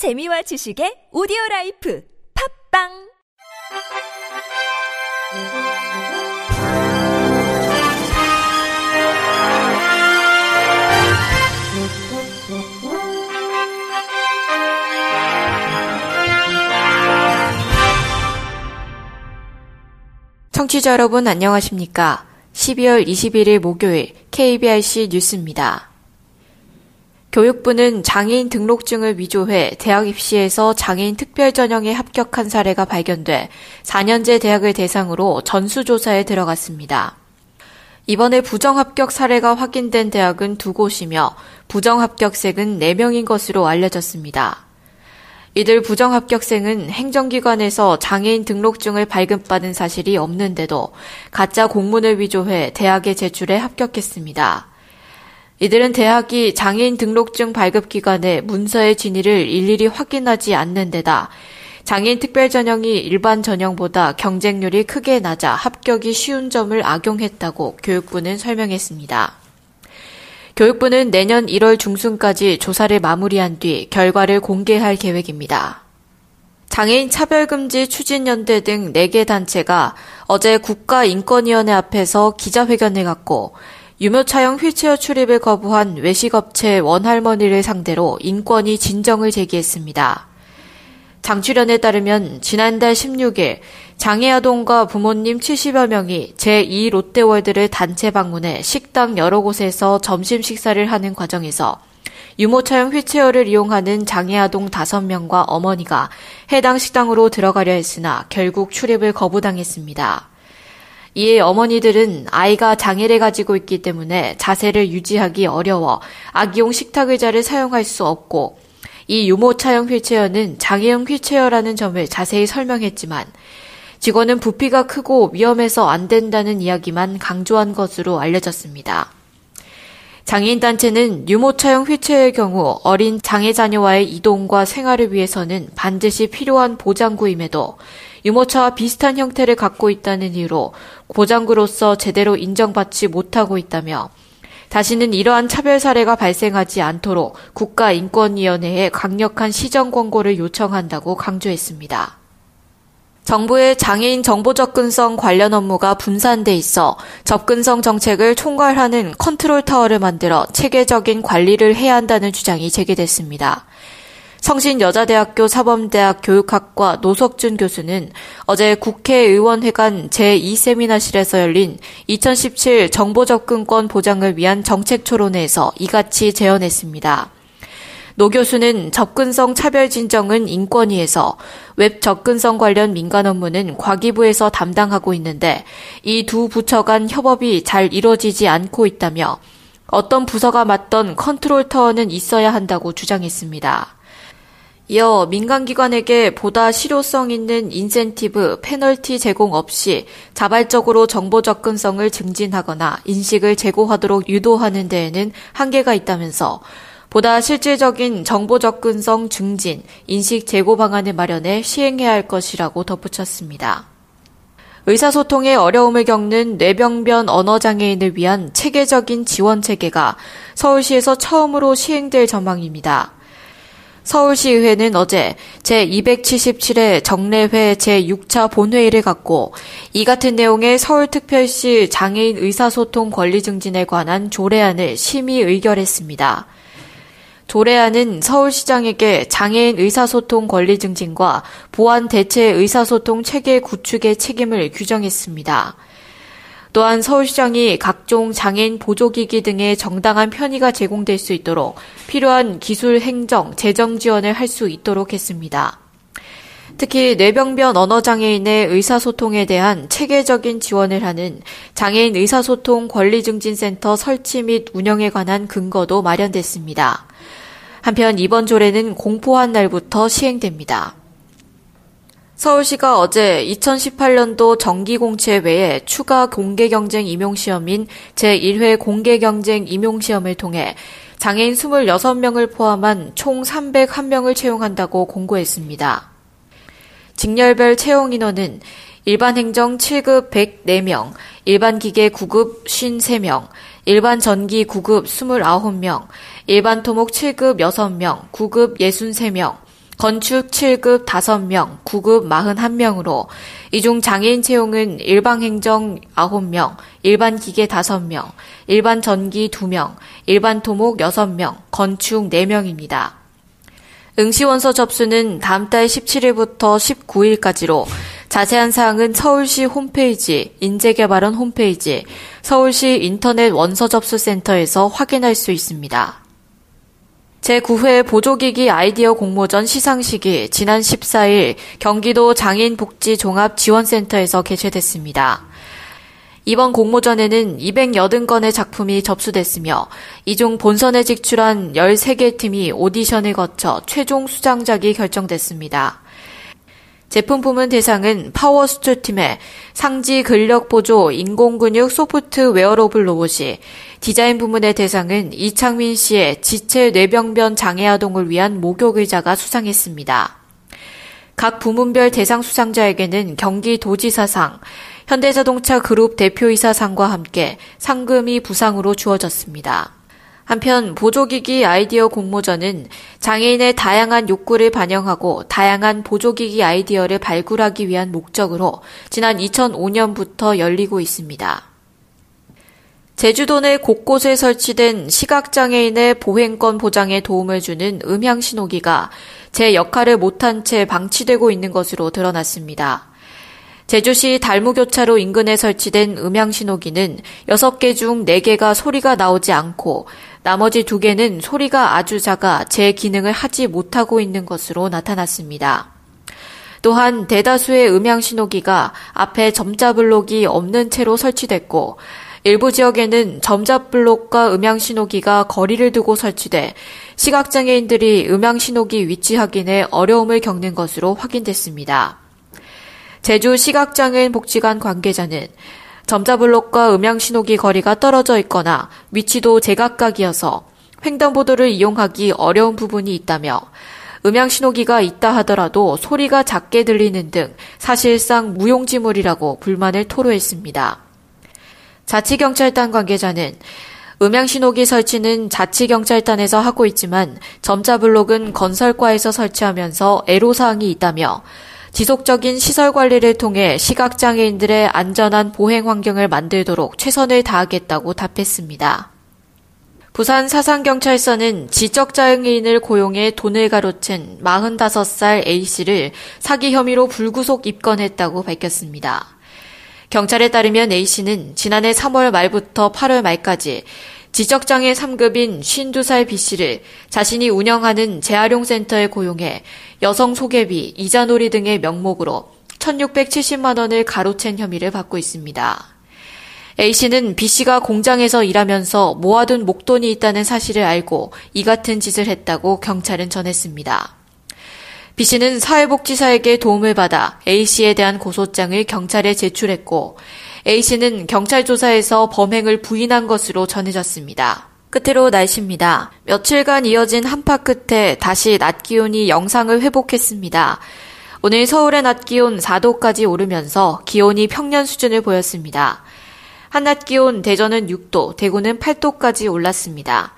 재미와 지식의 오디오 라이프 팝빵 청취자 여러분 안녕하십니까? 12월 21일 목요일 KBRC 뉴스입니다. 교육부는 장애인 등록증을 위조해 대학 입시에서 장애인 특별 전형에 합격한 사례가 발견돼 4년제 대학을 대상으로 전수조사에 들어갔습니다. 이번에 부정합격 사례가 확인된 대학은 두 곳이며 부정합격생은 4명인 것으로 알려졌습니다. 이들 부정합격생은 행정기관에서 장애인 등록증을 발급받은 사실이 없는데도 가짜 공문을 위조해 대학에 제출해 합격했습니다. 이들은 대학이 장애인 등록증 발급 기관에 문서의 진위를 일일이 확인하지 않는 데다 장애인 특별 전형이 일반 전형보다 경쟁률이 크게 낮아 합격이 쉬운 점을 악용했다고 교육부는 설명했습니다. 교육부는 내년 1월 중순까지 조사를 마무리한 뒤 결과를 공개할 계획입니다. 장애인 차별금지 추진연대 등 4개 단체가 어제 국가인권위원회 앞에서 기자회견을 갖고 유모차용 휠체어 출입을 거부한 외식업체 원할머니를 상대로 인권위 진정을 제기했습니다. 장출연에 따르면 지난달 16일 장애아동과 부모님 70여 명이 제2 롯데월드를 단체 방문해 식당 여러 곳에서 점심 식사를 하는 과정에서 유모차용 휠체어를 이용하는 장애아동 5명과 어머니가 해당 식당으로 들어가려 했으나 결국 출입을 거부당했습니다. 이에 어머니들은 아이가 장애를 가지고 있기 때문에 자세를 유지하기 어려워 아기용 식탁 의자를 사용할 수 없고 이 유모차용 휠체어는 장애용 휠체어라는 점을 자세히 설명했지만 직원은 부피가 크고 위험해서 안 된다는 이야기만 강조한 것으로 알려졌습니다. 장애인 단체는 유모차용 휠체어의 경우 어린 장애 자녀와의 이동과 생활을 위해서는 반드시 필요한 보장구임에도 유모차와 비슷한 형태를 갖고 있다는 이유로 보장구로서 제대로 인정받지 못하고 있다며 다시는 이러한 차별 사례가 발생하지 않도록 국가인권위원회에 강력한 시정 권고를 요청한다고 강조했습니다. 정부의 장애인 정보 접근성 관련 업무가 분산돼 있어 접근성 정책을 총괄하는 컨트롤 타워를 만들어 체계적인 관리를 해야 한다는 주장이 제기됐습니다. 성신여자대학교 사범대학 교육학과 노석준 교수는 어제 국회의원회관 제2세미나실에서 열린 2017 정보접근권 보장을 위한 정책 토론회에서 이같이 제언했습니다. 노 교수는 접근성 차별 진정은 인권위에서 웹 접근성 관련 민간 업무는 과기부에서 담당하고 있는데 이 두 부처 간 협업이 잘 이루어지지 않고 있다며 어떤 부서가 맡던 컨트롤 타워는 있어야 한다고 주장했습니다. 이어 민간기관에게 보다 실효성 있는 인센티브, 페널티 제공 없이 자발적으로 정보 접근성을 증진하거나 인식을 제고하도록 유도하는 데에는 한계가 있다면서 보다 실질적인 정보 접근성 증진, 인식 제고 방안을 마련해 시행해야 할 것이라고 덧붙였습니다. 의사소통에 어려움을 겪는 뇌병변 언어장애인을 위한 체계적인 지원 체계가 서울시에서 처음으로 시행될 전망입니다. 서울시의회는 어제 제277회 정례회 제6차 본회의를 갖고 이 같은 내용의 서울특별시 장애인 의사소통 권리 증진에 관한 조례안을 심의 의결했습니다. 조례안은 서울시장에게 장애인 의사소통 권리 증진과 보안 대체 의사소통 체계 구축의 책임을 규정했습니다. 또한 서울시장이 각종 장애인 보조기기 등의 정당한 편의가 제공될 수 있도록 필요한 기술 행정, 재정 지원을 할 수 있도록 했습니다. 특히 뇌병변 언어장애인의 의사소통에 대한 체계적인 지원을 하는 장애인 의사소통 권리증진센터 설치 및 운영에 관한 근거도 마련됐습니다. 한편 이번 조례는 공포한 날부터 시행됩니다. 서울시가 어제 2018년도 정기공채 외에 추가 공개경쟁 임용시험인 제1회 공개경쟁 임용시험을 통해 장애인 26명을 포함한 총 301명을 채용한다고 공고했습니다. 직렬별 채용 인원은 일반 행정 7급 104명, 일반 기계 9급 53명, 일반 전기 9급 29명, 일반 토목 7급 6명, 9급 63명, 건축 7급 5명, 9급 41명으로 이 중 장애인 채용은 일반 행정 9명, 일반 기계 5명, 일반 전기 2명, 일반 토목 6명, 건축 4명입니다. 응시원서 접수는 다음 달 17일부터 19일까지로 자세한 사항은 서울시 홈페이지, 인재개발원 홈페이지, 서울시 인터넷 원서 접수 센터에서 확인할 수 있습니다. 제9회 보조기기 아이디어 공모전 시상식이 지난 14일 경기도 장애인복지종합지원센터에서 개최됐습니다. 이번 공모전에는 280건의 작품이 접수됐으며 이 중 본선에 진출한 13개 팀이 오디션을 거쳐 최종 수상작이 결정됐습니다. 제품 부문 대상은 파워스투 팀의 상지 근력 보조 인공근육 soft wearable 로봇이 디자인 부문의 대상은 이창민 씨의 지체 뇌병변 장애 아동을 위한 목욕 의자가 수상했습니다. 각 부문별 대상 수상자에게는 경기도지사상, 현대자동차 그룹 대표이사상과 함께 상금이 부상으로 주어졌습니다. 한편 보조기기 아이디어 공모전은 장애인의 다양한 욕구를 반영하고 다양한 보조기기 아이디어를 발굴하기 위한 목적으로 지난 2005년부터 열리고 있습니다. 제주도 내 곳곳에 설치된 시각장애인의 보행권 보장에 도움을 주는 음향신호기가 제 역할을 못한 채 방치되고 있는 것으로 드러났습니다. 제주시 달무교차로 인근에 설치된 음향신호기는 6개 중 4개가 소리가 나오지 않고 나머지 2개는 소리가 아주 작아 제 기능을 하지 못하고 있는 것으로 나타났습니다. 또한 대다수의 음향 신호기가 앞에 점자 블록이 없는 채로 설치됐고 일부 지역에는 점자 블록과 음향 신호기가 거리를 두고 설치돼 시각장애인들이 음향 신호기 위치 확인에 어려움을 겪는 것으로 확인됐습니다. 제주 시각장애인 복지관 관계자는 점자블록과 음향신호기 거리가 떨어져 있거나 위치도 제각각이어서 횡단보도를 이용하기 어려운 부분이 있다며 음향신호기가 있다 하더라도 소리가 작게 들리는 등 사실상 무용지물이라고 불만을 토로했습니다. 자치경찰단 관계자는 음향신호기 설치는 자치경찰단에서 하고 있지만 점자블록은 건설과에서 설치하면서 애로사항이 있다며 지속적인 시설 관리를 통해 시각장애인들의 안전한 보행 환경을 만들도록 최선을 다하겠다고 답했습니다. 부산 사상경찰서는 지적장애인을 고용해 돈을 가로챈 45살 A씨를 사기 혐의로 불구속 입건했다고 밝혔습니다. 경찰에 따르면 A씨는 지난해 3월 말부터 8월 말까지 지적장애 3급인 52살 B씨를 자신이 운영하는 재활용센터에 고용해 여성 소개비, 이자놀이 등의 명목으로 1670만 원을 가로챈 혐의를 받고 있습니다. A씨는 B씨가 공장에서 일하면서 모아둔 목돈이 있다는 사실을 알고 이 같은 짓을 했다고 경찰은 전했습니다. B씨는 사회복지사에게 도움을 받아 A씨에 대한 고소장을 경찰에 제출했고 A씨는 경찰 조사에서 범행을 부인한 것으로 전해졌습니다. 끝으로 날씨입니다. 며칠간 이어진 한파 끝에 다시 낮 기온이 영상을 회복했습니다. 오늘 서울의 낮 기온 4도까지 오르면서 기온이 평년 수준을 보였습니다. 한낮 기온 대전은 6도, 대구는 8도까지 올랐습니다.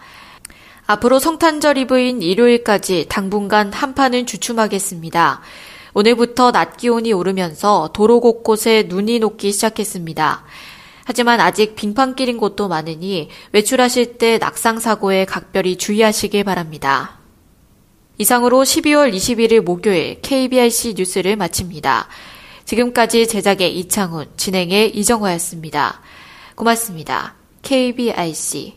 앞으로 성탄절 이브인 일요일까지 당분간 한파는 주춤하겠습니다. 오늘부터 낮 기온이 오르면서 도로 곳곳에 눈이 녹기 시작했습니다. 하지만 아직 빙판길인 곳도 많으니 외출하실 때 낙상 사고에 각별히 주의하시길 바랍니다. 이상으로 12월 21일 목요일 KBRC 뉴스를 마칩니다. 지금까지 제작의 이창훈, 진행의 이정화였습니다. 고맙습니다. KBRC